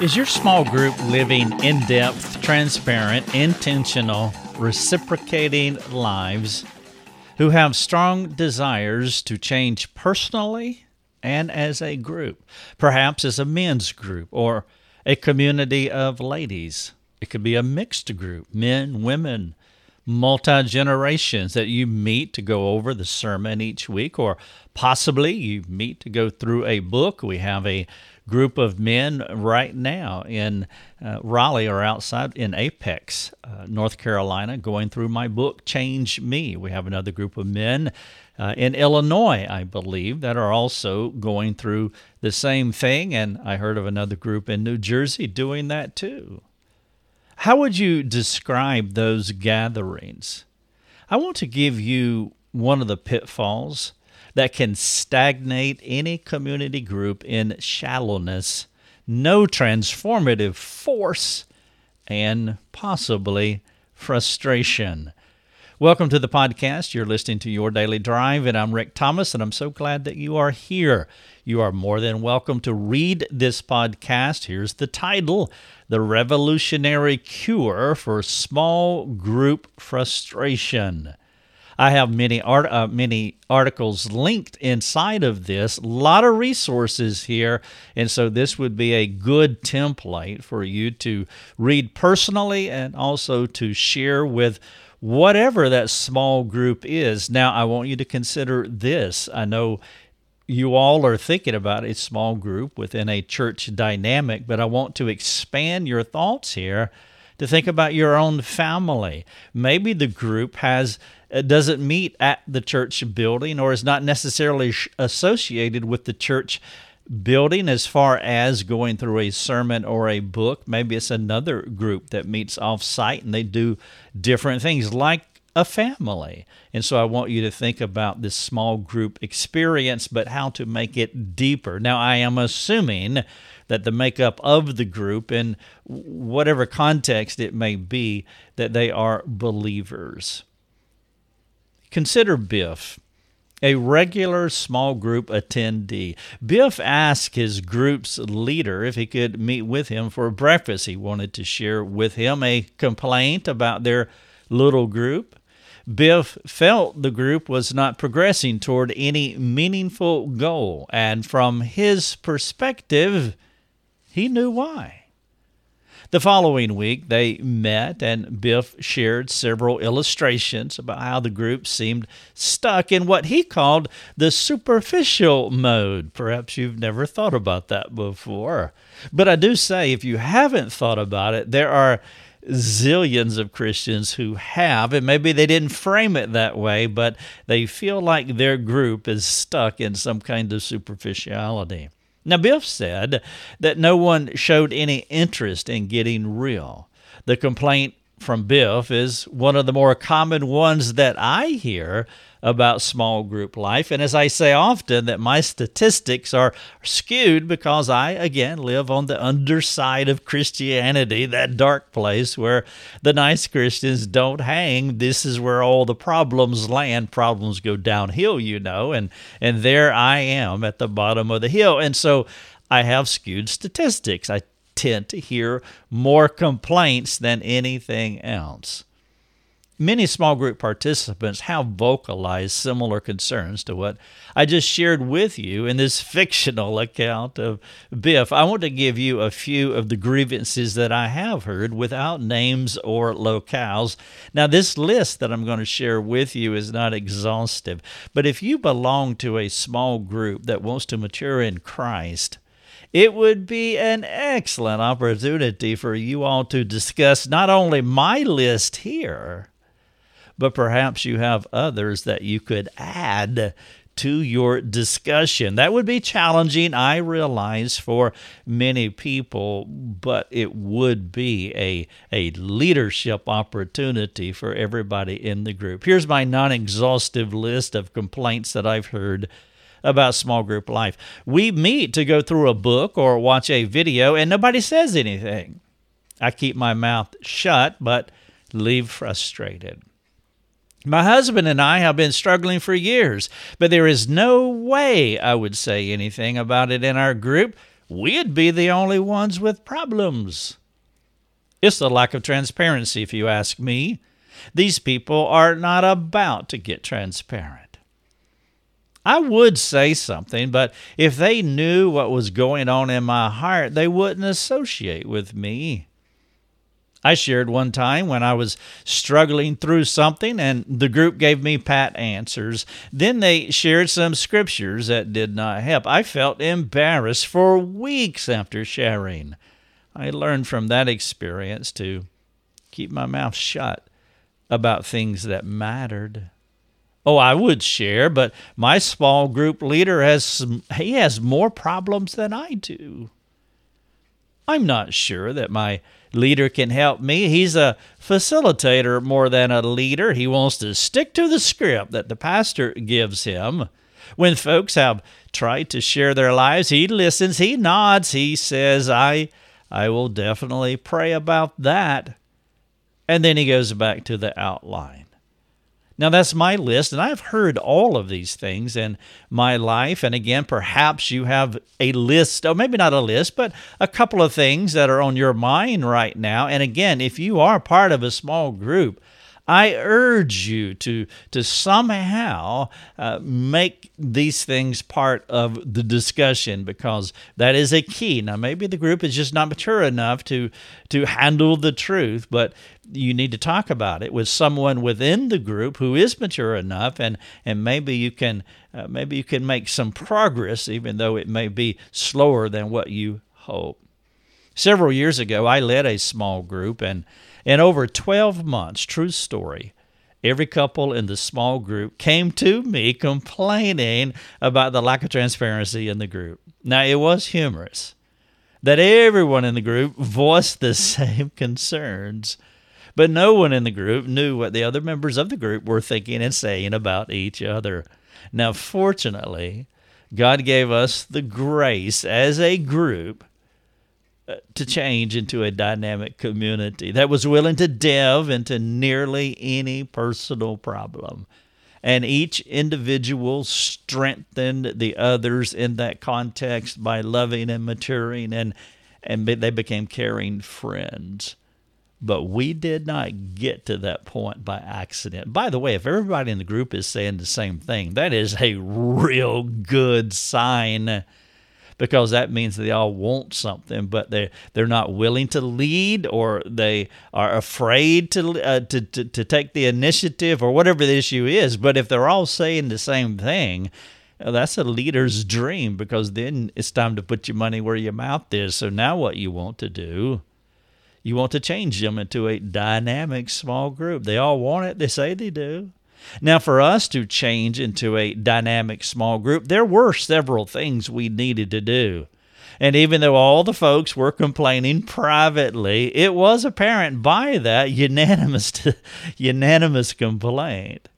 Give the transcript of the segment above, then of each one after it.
Is your small group living in depth, transparent, intentional, reciprocating lives who have strong desires to change personally and as a group? Perhaps as a men's group or a community of ladies. It could be a mixed group men, women, multi generations that you meet to go over the sermon each week, or possibly you meet to go through a book. We have a group of men right now in uh, Raleigh or outside in Apex, uh, North Carolina, going through my book, Change Me. We have another group of men uh, in Illinois, I believe, that are also going through the same thing. And I heard of another group in New Jersey doing that too. How would you describe those gatherings? I want to give you one of the pitfalls that can stagnate any community group in shallowness, no transformative force, and possibly frustration. Welcome to the podcast. You're listening to Your Daily Drive, and I'm Rick Thomas, and I'm so glad that you are here. You are more than welcome to read this podcast. Here's the title The Revolutionary Cure for Small Group Frustration. I have many art, uh, many articles linked inside of this. A lot of resources here, and so this would be a good template for you to read personally and also to share with whatever that small group is. Now, I want you to consider this. I know you all are thinking about a small group within a church dynamic, but I want to expand your thoughts here to think about your own family. Maybe the group has uh, doesn't meet at the church building or is not necessarily associated with the church building as far as going through a sermon or a book. Maybe it's another group that meets off site and they do different things like a family. And so I want you to think about this small group experience, but how to make it deeper. Now, I am assuming that the makeup of the group, in whatever context it may be, that they are believers. Consider Biff, a regular small group attendee. Biff asked his group's leader if he could meet with him for breakfast. He wanted to share with him a complaint about their little group. Biff felt the group was not progressing toward any meaningful goal, and from his perspective, he knew why. The following week, they met, and Biff shared several illustrations about how the group seemed stuck in what he called the superficial mode. Perhaps you've never thought about that before. But I do say, if you haven't thought about it, there are zillions of Christians who have, and maybe they didn't frame it that way, but they feel like their group is stuck in some kind of superficiality. Now, Biff said that no one showed any interest in getting real. The complaint from Biff is one of the more common ones that I hear about small group life. And as I say often, that my statistics are skewed because I, again, live on the underside of Christianity, that dark place where the nice Christians don't hang. This is where all the problems land. Problems go downhill, you know, and, and there I am at the bottom of the hill. And so I have skewed statistics. I to hear more complaints than anything else. Many small group participants have vocalized similar concerns to what I just shared with you in this fictional account of Biff. I want to give you a few of the grievances that I have heard without names or locales. Now, this list that I'm going to share with you is not exhaustive, but if you belong to a small group that wants to mature in Christ, it would be an excellent opportunity for you all to discuss not only my list here, but perhaps you have others that you could add to your discussion. That would be challenging, I realize, for many people, but it would be a, a leadership opportunity for everybody in the group. Here's my non exhaustive list of complaints that I've heard about small group life. We meet to go through a book or watch a video, and nobody says anything. I keep my mouth shut, but leave frustrated. My husband and I have been struggling for years, but there is no way I would say anything about it in our group. we'd be the only ones with problems. It's the lack of transparency, if you ask me. These people are not about to get transparent. I would say something, but if they knew what was going on in my heart, they wouldn't associate with me. I shared one time when I was struggling through something and the group gave me pat answers. Then they shared some scriptures that did not help. I felt embarrassed for weeks after sharing. I learned from that experience to keep my mouth shut about things that mattered. Oh, I would share, but my small group leader has some, he has more problems than I do. I'm not sure that my leader can help me. He's a facilitator more than a leader. He wants to stick to the script that the pastor gives him. When folks have tried to share their lives, he listens, he nods, he says, I I will definitely pray about that. And then he goes back to the outline. Now, that's my list, and I've heard all of these things in my life. And again, perhaps you have a list, or maybe not a list, but a couple of things that are on your mind right now. And again, if you are part of a small group, I urge you to to somehow uh, make these things part of the discussion because that is a key. Now, maybe the group is just not mature enough to to handle the truth, but you need to talk about it with someone within the group who is mature enough, and and maybe you can uh, maybe you can make some progress, even though it may be slower than what you hope. Several years ago, I led a small group and in over 12 months, true story, every couple in the small group came to me complaining about the lack of transparency in the group. Now, it was humorous that everyone in the group voiced the same concerns, but no one in the group knew what the other members of the group were thinking and saying about each other. Now, fortunately, God gave us the grace as a group to change into a dynamic community that was willing to delve into nearly any personal problem. And each individual strengthened the others in that context by loving and maturing, and, and they became caring friends. But we did not get to that point by accident. By the way, if everybody in the group is saying the same thing, that is a real good sign because that means they all want something, but they they're not willing to lead or they are afraid to, uh, to, to to take the initiative or whatever the issue is. But if they're all saying the same thing, uh, that's a leader's dream because then it's time to put your money where your mouth is. So now what you want to do? You want to change them into a dynamic small group. They all want it. They say they do. Now, for us to change into a dynamic small group, there were several things we needed to do. And even though all the folks were complaining privately, it was apparent by that unanimous unanimous complaint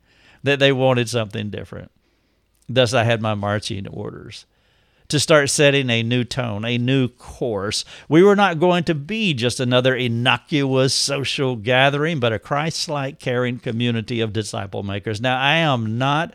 that they wanted something different. Thus, I had my marching orders to start setting a new tone, a new course. We were not going to be just another innocuous social gathering, but a Christ like, caring community of disciple makers. Now, I am not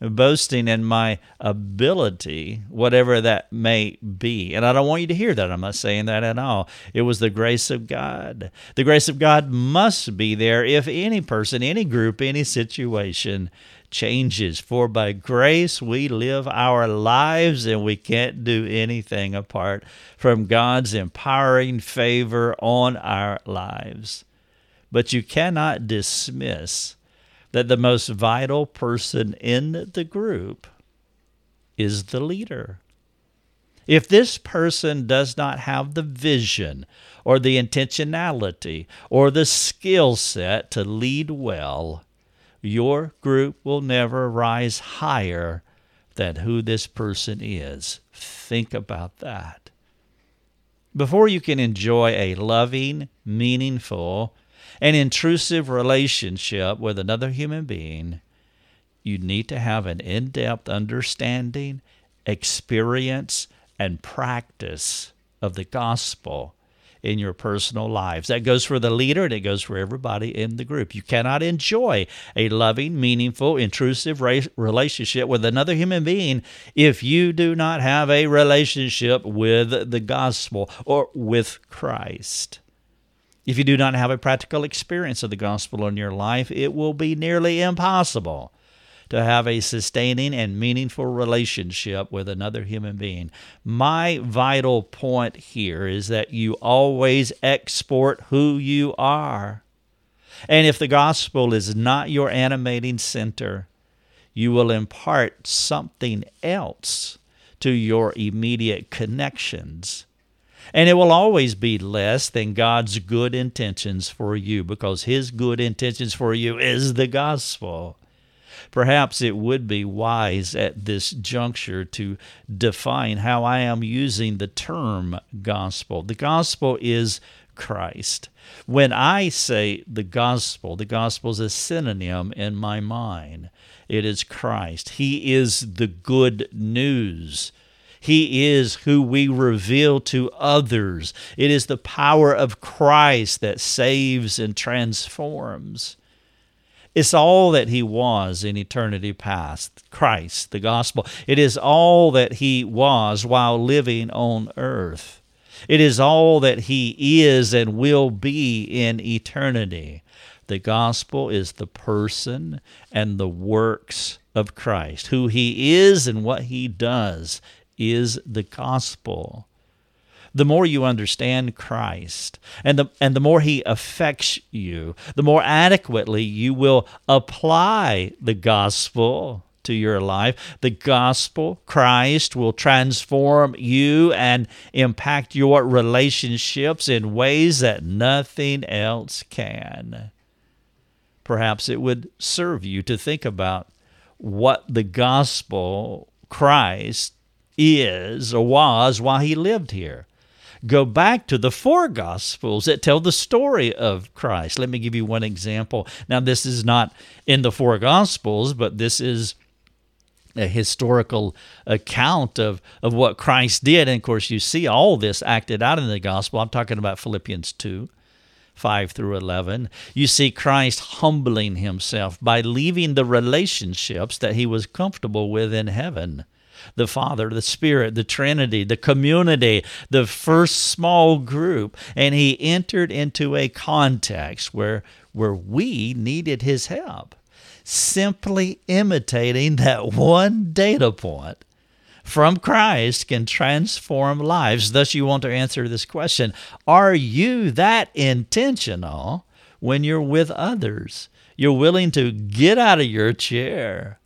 boasting in my ability, whatever that may be. And I don't want you to hear that. I'm not saying that at all. It was the grace of God. The grace of God must be there if any person, any group, any situation changes. For by grace we live our lives, and we can't do anything apart from God's empowering favor on our lives. But you cannot dismiss that the most vital person in the group is the leader. If this person does not have the vision or the intentionality or the skill set to lead well, your group will never rise higher than who this person is. Think about that. Before you can enjoy a loving, meaningful, and intrusive relationship with another human being, you need to have an in depth understanding, experience, and practice of the gospel in your personal lives. That goes for the leader and it goes for everybody in the group. You cannot enjoy a loving, meaningful, intrusive relationship with another human being if you do not have a relationship with the gospel or with Christ. If you do not have a practical experience of the gospel in your life, it will be nearly impossible to have a sustaining and meaningful relationship with another human being. My vital point here is that you always export who you are. And if the gospel is not your animating center, you will impart something else to your immediate connections. And it will always be less than God's good intentions for you because His good intentions for you is the gospel. Perhaps it would be wise at this juncture to define how I am using the term gospel. The gospel is Christ. When I say the gospel, the gospel is a synonym in my mind. It is Christ. He is the good news. He is who we reveal to others. It is the power of Christ that saves and transforms. It's all that he was in eternity past Christ, the gospel. It is all that he was while living on earth. It is all that he is and will be in eternity. The gospel is the person and the works of Christ. Who he is and what he does is the gospel the more you understand Christ and the, and the more He affects you, the more adequately you will apply the gospel to your life. The gospel, Christ, will transform you and impact your relationships in ways that nothing else can. Perhaps it would serve you to think about what the gospel, Christ, is or was while he lived here go back to the four Gospels that tell the story of Christ. Let me give you one example. Now, this is not in the four Gospels, but this is a historical account of, of what Christ did. And of course, you see all this acted out in the gospel. I'm talking about Philippians 2. 5 through 11, you see Christ humbling himself by leaving the relationships that he was comfortable with in heaven the Father, the Spirit, the Trinity, the community, the first small group, and he entered into a context where, where we needed his help. Simply imitating that one data point from Christ can transform lives. Thus, you want to answer this question Are you that intentional when you're with others? You're willing to get out of your chair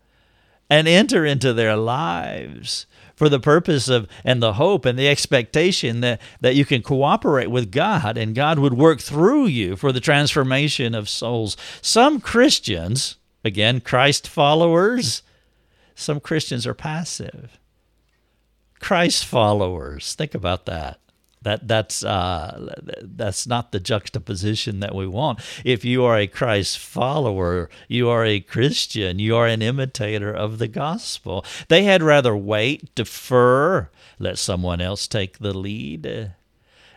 and enter into their lives for the purpose of and the hope and the expectation that, that you can cooperate with God and God would work through you for the transformation of souls. Some Christians, again, Christ followers, some Christians are passive. Christ followers, think about that. That that's uh, that's not the juxtaposition that we want. If you are a Christ follower, you are a Christian, you are an imitator of the gospel. They had rather wait, defer, let someone else take the lead.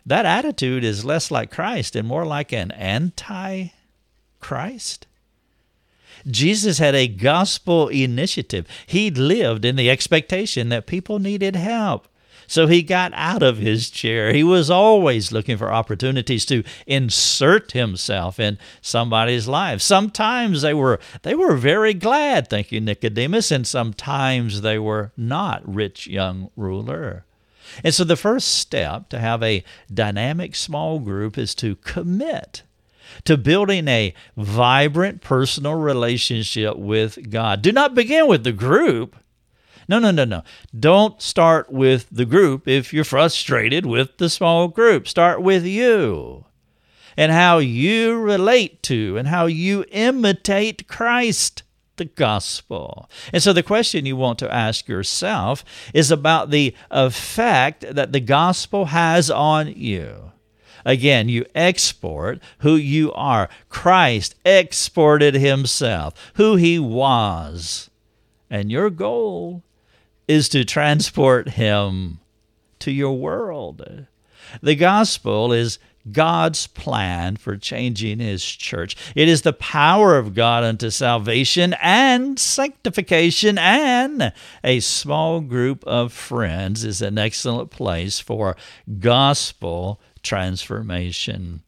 That attitude is less like Christ and more like an anti Christ. Jesus had a gospel initiative. He lived in the expectation that people needed help. So he got out of his chair. He was always looking for opportunities to insert himself in somebody's life. Sometimes they were they were very glad, thank you, Nicodemus, and sometimes they were not, rich young ruler. And so the first step to have a dynamic small group is to commit to building a vibrant personal relationship with God. Do not begin with the group. No, no, no, no. Don't start with the group if you're frustrated with the small group. Start with you and how you relate to and how you imitate Christ the gospel. And so the question you want to ask yourself is about the effect that the gospel has on you. Again, you export who you are. Christ exported himself, who he was. And your goal is to transport him to your world. The gospel is God's plan for changing His church. It is the power of God unto salvation and sanctification, and a small group of friends is an excellent place for gospel transformation.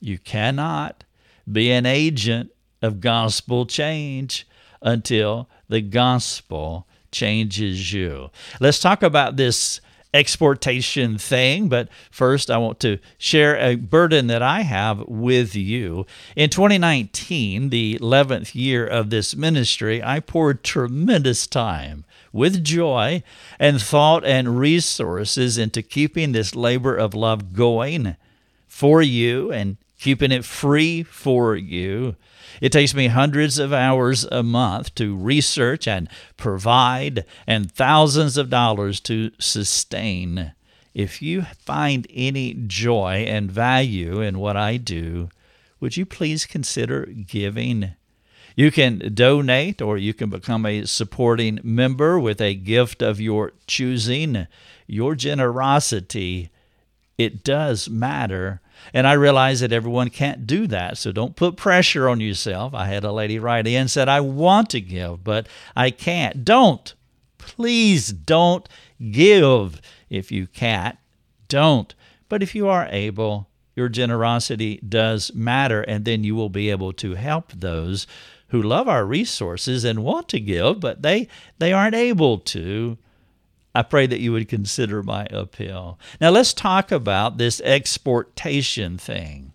You cannot be an agent of gospel change until the gospel changes you. Let's talk about this exportation thing, but first I want to share a burden that I have with you. In 2019, the 11th year of this ministry, I poured tremendous time with joy and thought and resources into keeping this labor of love going for you and keeping it free for you. It takes me hundreds of hours a month to research and provide, and thousands of dollars to sustain. If you find any joy and value in what I do, would you please consider giving? You can donate or you can become a supporting member with a gift of your choosing. Your generosity, it does matter. And I realize that everyone can't do that, so don't put pressure on yourself. I had a lady write in said, I want to give, but I can't. Don't. Please don't give. If you can't, don't. But if you are able, your generosity does matter, and then you will be able to help those who love our resources and want to give, but they, they aren't able to. I pray that you would consider my appeal. Now, let's talk about this exportation thing.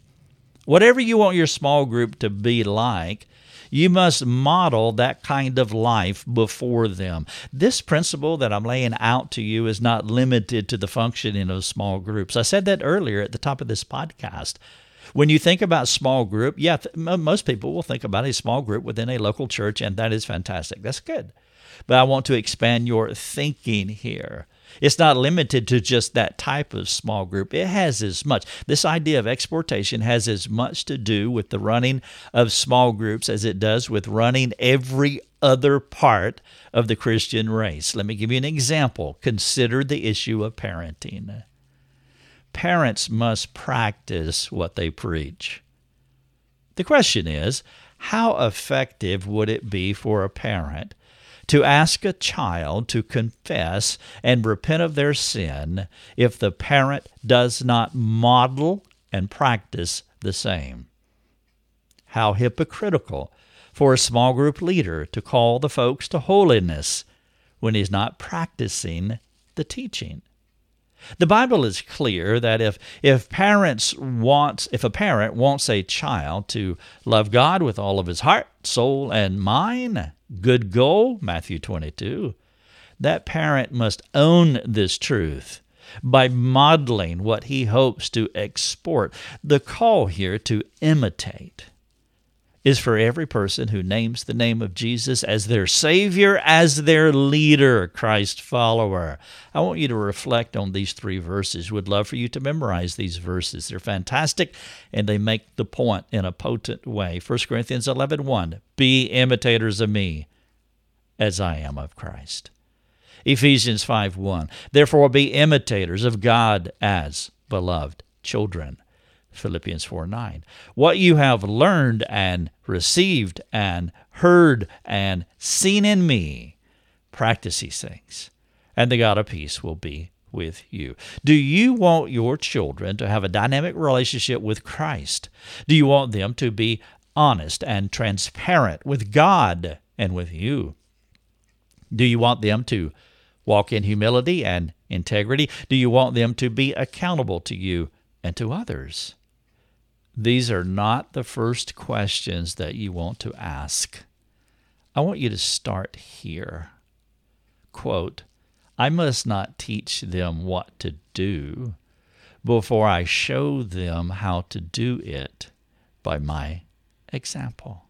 Whatever you want your small group to be like, you must model that kind of life before them. This principle that I'm laying out to you is not limited to the functioning of small groups. I said that earlier at the top of this podcast. When you think about small group, yeah, most people will think about a small group within a local church, and that is fantastic. That's good but I want to expand your thinking here. It's not limited to just that type of small group. It has as much. This idea of exportation has as much to do with the running of small groups as it does with running every other part of the Christian race. Let me give you an example. Consider the issue of parenting. Parents must practice what they preach. The question is, how effective would it be for a parent to ask a child to confess and repent of their sin if the parent does not model and practice the same. How hypocritical for a small group leader to call the folks to holiness when he's not practicing the teaching. The Bible is clear that if if parents wants if a parent wants a child to love God with all of his heart, soul, and mind, good goal, Matthew 22, that parent must own this truth by modeling what he hopes to export. The call here to imitate is for every person who names the name of Jesus as their Savior, as their leader, Christ follower. I want you to reflect on these three verses. Would love for you to memorize these verses. They're fantastic and they make the point in a potent way. 1 Corinthians 11 1, Be imitators of me as I am of Christ. Ephesians 5 1, Therefore be imitators of God as beloved children. Philippians 4 9. What you have learned and received and heard and seen in me, practice these things, and the God of peace will be with you. Do you want your children to have a dynamic relationship with Christ? Do you want them to be honest and transparent with God and with you? Do you want them to walk in humility and integrity? Do you want them to be accountable to you and to others? These are not the first questions that you want to ask. I want you to start here. Quote, I must not teach them what to do before I show them how to do it by my example.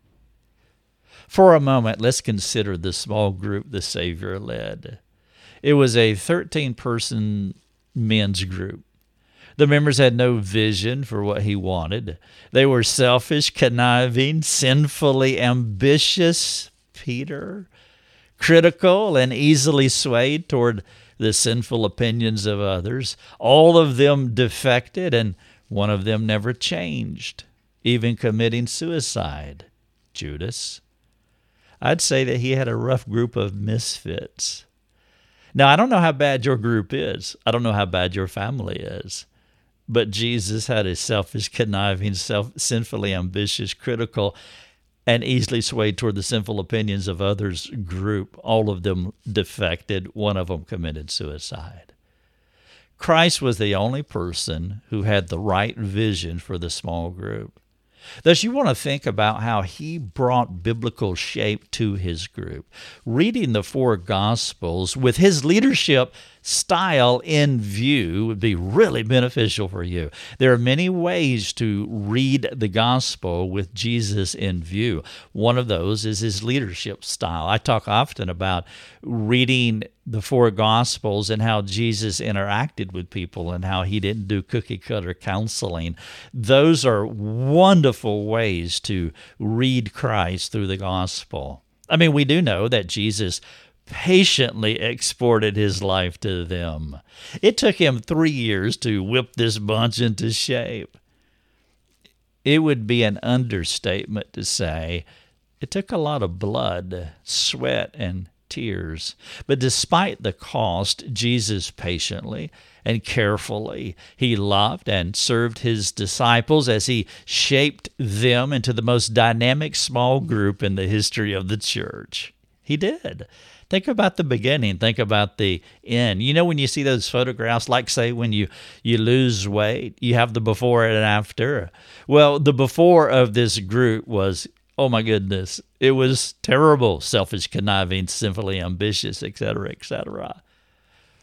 For a moment, let's consider the small group the Savior led. It was a 13 person men's group. The members had no vision for what he wanted. They were selfish, conniving, sinfully ambitious, Peter, critical, and easily swayed toward the sinful opinions of others. All of them defected and One of them never changed, even committing suicide Judas. I'd say that he had a rough group of misfits. Now, I don't know how bad your group is. I don't know how bad your family is. But Jesus had a selfish, conniving, self, sinfully ambitious, critical, and easily swayed toward the sinful opinions of others group. All of them defected. One of them committed suicide. Christ was the only person who had the right vision for the small group. Thus, you want to think about how he brought biblical shape to his group. Reading the four Gospels with his leadership style in view would be really beneficial for you. There are many ways to read the gospel with Jesus in view. One of those is his leadership style. I talk often about reading the four gospels and how Jesus interacted with people and how he didn't do cookie cutter counseling. Those are wonderful ways to read Christ through the gospel. I mean, we do know that Jesus patiently exported his life to them. It took him three years to whip this bunch into shape. It would be an understatement to say it took a lot of blood, sweat, and tears. But despite the cost, Jesus patiently and carefully he loved and served his disciples as he shaped them into the most dynamic small group in the history of the church. He did. Think about the beginning. Think about the end. You know, when you see those photographs, like say when you you lose weight, you have the before and after. Well, the before of this group was oh my goodness, it was terrible, selfish, conniving, sinfully ambitious, etc., etc.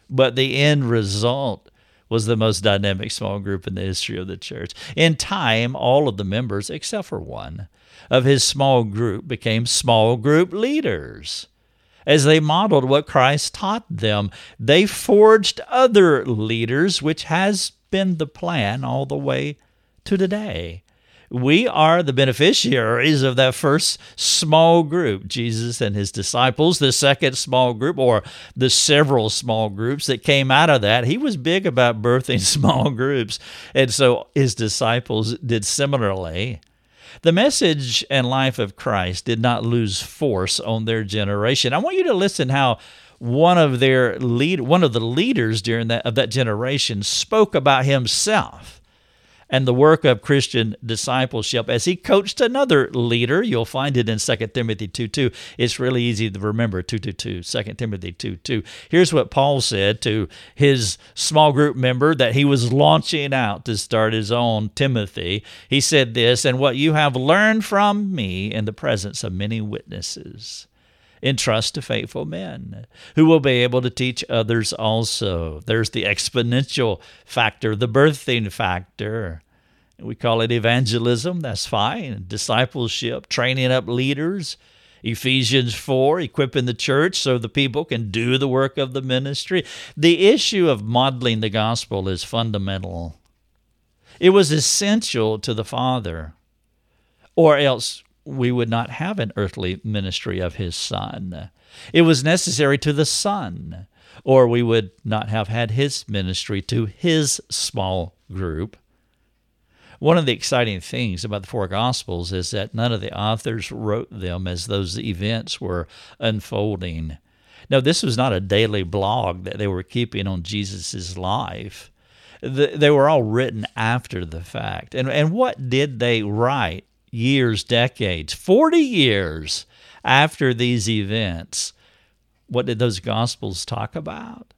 But the end result was the most dynamic small group in the history of the church. In time, all of the members, except for one, of his small group became small group leaders as they modeled what Christ taught them. They forged other leaders, which has been the plan all the way to today. We are the beneficiaries of that first small group, Jesus and his disciples, the second small group, or the several small groups that came out of that. He was big about birthing small groups. And so his disciples did similarly. The message and life of Christ did not lose force on their generation. I want you to listen how one of their lead one of the leaders during that of that generation spoke about himself and the work of Christian discipleship as he coached another leader. You'll find it in 2 Timothy 2 2. It's really easy to remember 2 2 2, 2 Timothy 2 2. Here's what Paul said to his small group member that he was launching out to start his own Timothy. He said this, and what you have learned from me in the presence of many witnesses entrust to faithful men who will be able to teach others also. There's the exponential factor, the birthing factor. We call it evangelism, that's fine. Discipleship, training up leaders. Ephesians 4, equipping the church so the people can do the work of the ministry. The issue of modeling the gospel is fundamental. It was essential to the Father, or else we would not have an earthly ministry of his Son. It was necessary to the Son, or we would not have had his ministry to his small group. One of the exciting things about the four Gospels is that none of the authors wrote them as those events were unfolding. Now, this was not a daily blog that they were keeping on Jesus' life. They were all written after the fact. And, and what did they write? Years, decades, 40 years after these events, what did those Gospels talk about?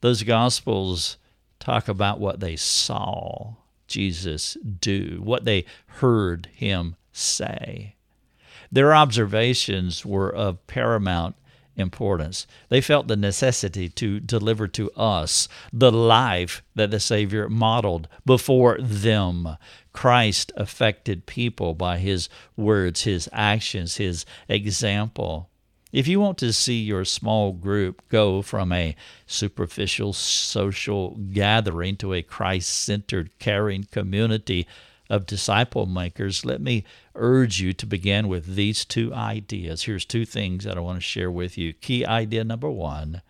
Those Gospels talk about what they saw Jesus do, what they heard him say. Their observations were of paramount importance. They felt the necessity to deliver to us the life that the Savior modeled before them. Christ affected people by his words, his actions, his example. If you want to see your small group go from a superficial social gathering to a Christ centered, caring community of disciple makers, let me urge you to begin with these two ideas. Here's two things that I want to share with you. Key idea number one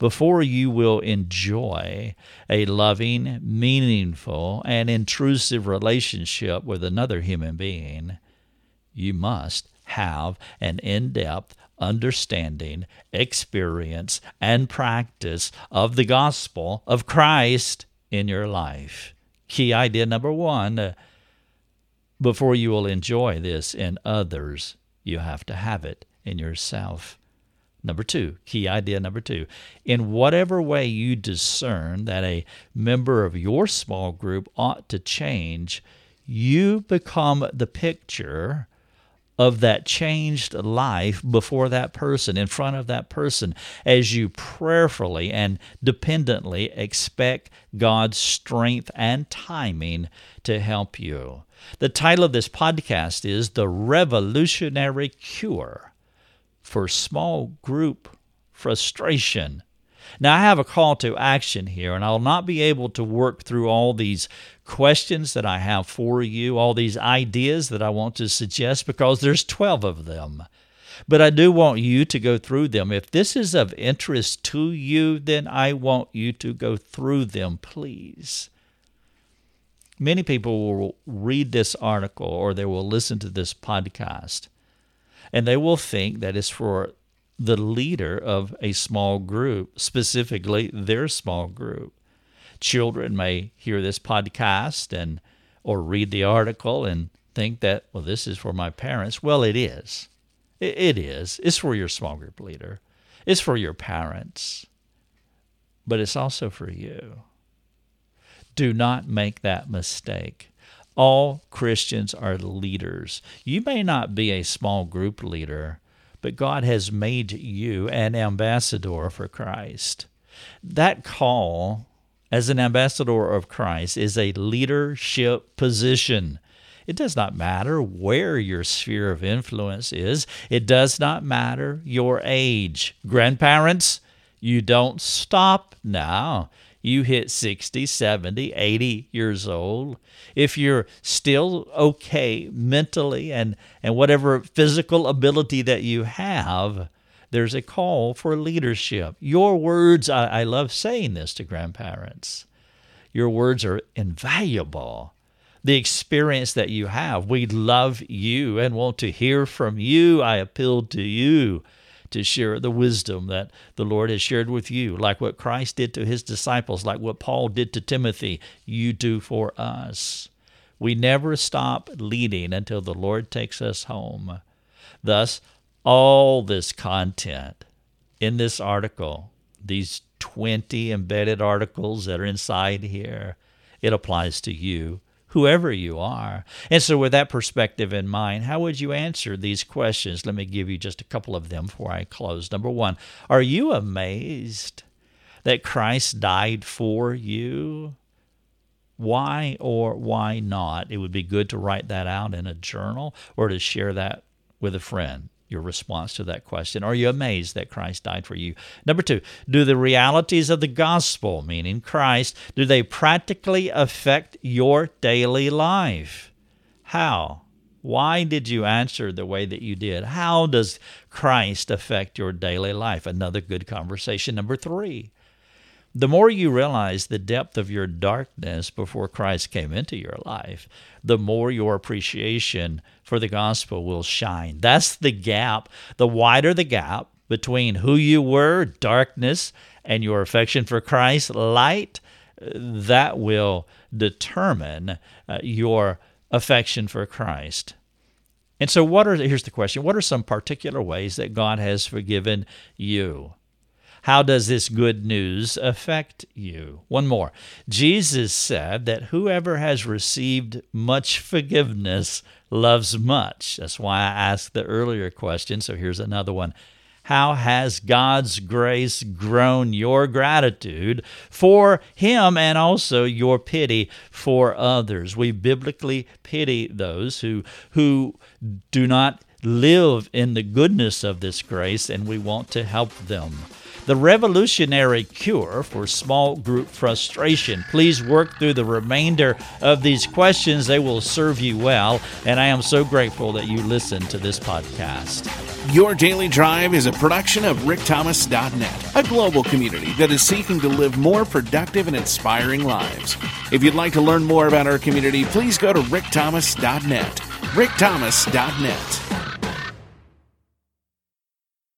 before you will enjoy a loving, meaningful, and intrusive relationship with another human being, you must have an in depth understanding, experience, and practice of the gospel of Christ in your life. Key idea number one uh, before you will enjoy this in others, you have to have it in yourself. Number two, key idea number two, in whatever way you discern that a member of your small group ought to change, you become the picture of that changed life before that person, in front of that person, as you prayerfully and dependently expect God's strength and timing to help you. The title of this podcast is The Revolutionary Cure for Small Group Frustration. Now, I have a call to action here, and I'll not be able to work through all these questions that I have for you, all these ideas that I want to suggest, because there's 12 of them. But I do want you to go through them. If this is of interest to you, then I want you to go through them, please. Many people will read this article or they will listen to this podcast and they will think that it's for the leader of a small group, specifically their small group. Children may hear this podcast and or read the article and think that, well, this is for my parents. Well, it is. It is. It's for your small group leader. It's for your parents. But it's also for you. Do not make that mistake. All Christians are leaders. You may not be a small group leader, but God has made you an ambassador for Christ. That call as an ambassador of Christ is a leadership position. It does not matter where your sphere of influence is. It does not matter your age. Grandparents, you don't stop now you hit 60, 70, 80 years old, if you're still okay mentally and, and whatever physical ability that you have, there's a call for leadership. Your words, I, I love saying this to grandparents, your words are invaluable. The experience that you have, we love you and want to hear from you. I appeal to you to share the wisdom that the Lord has shared with you, like what Christ did to his disciples, like what Paul did to Timothy, you do for us. We never stop leading until the Lord takes us home. Thus, all this content in this article, these 20 embedded articles that are inside here, it applies to you whoever you are. And so, with that perspective in mind, how would you answer these questions? Let me give you just a couple of them before I close. Number one, are you amazed that Christ died for you? Why or why not? It would be good to write that out in a journal or to share that with a friend your response to that question. Are you amazed that Christ died for you? Number two, do the realities of the gospel, meaning Christ, do they practically affect your daily life? How? Why did you answer the way that you did? How does Christ affect your daily life? Another good conversation. Number three, the more you realize the depth of your darkness before Christ came into your life, the more your appreciation for the gospel will shine. That's the gap. The wider the gap between who you were, darkness, and your affection for Christ, light, that will determine uh, your affection for Christ. And so, what are, here's the question what are some particular ways that God has forgiven you? How does this good news affect you? One more. Jesus said that whoever has received much forgiveness loves much. That's why I asked the earlier question. So here's another one. How has God's grace grown your gratitude for Him and also your pity for others? We biblically pity those who, who do not live in the goodness of this grace, and we want to help them. The revolutionary cure for small group frustration. Please work through the remainder of these questions, they will serve you well. And I am so grateful that you listen to this podcast. Your Daily Drive is a production of rickthomas.net, a global community that is seeking to live more productive and inspiring lives. If you'd like to learn more about our community, please go to rickthomas.net. rickthomas.net.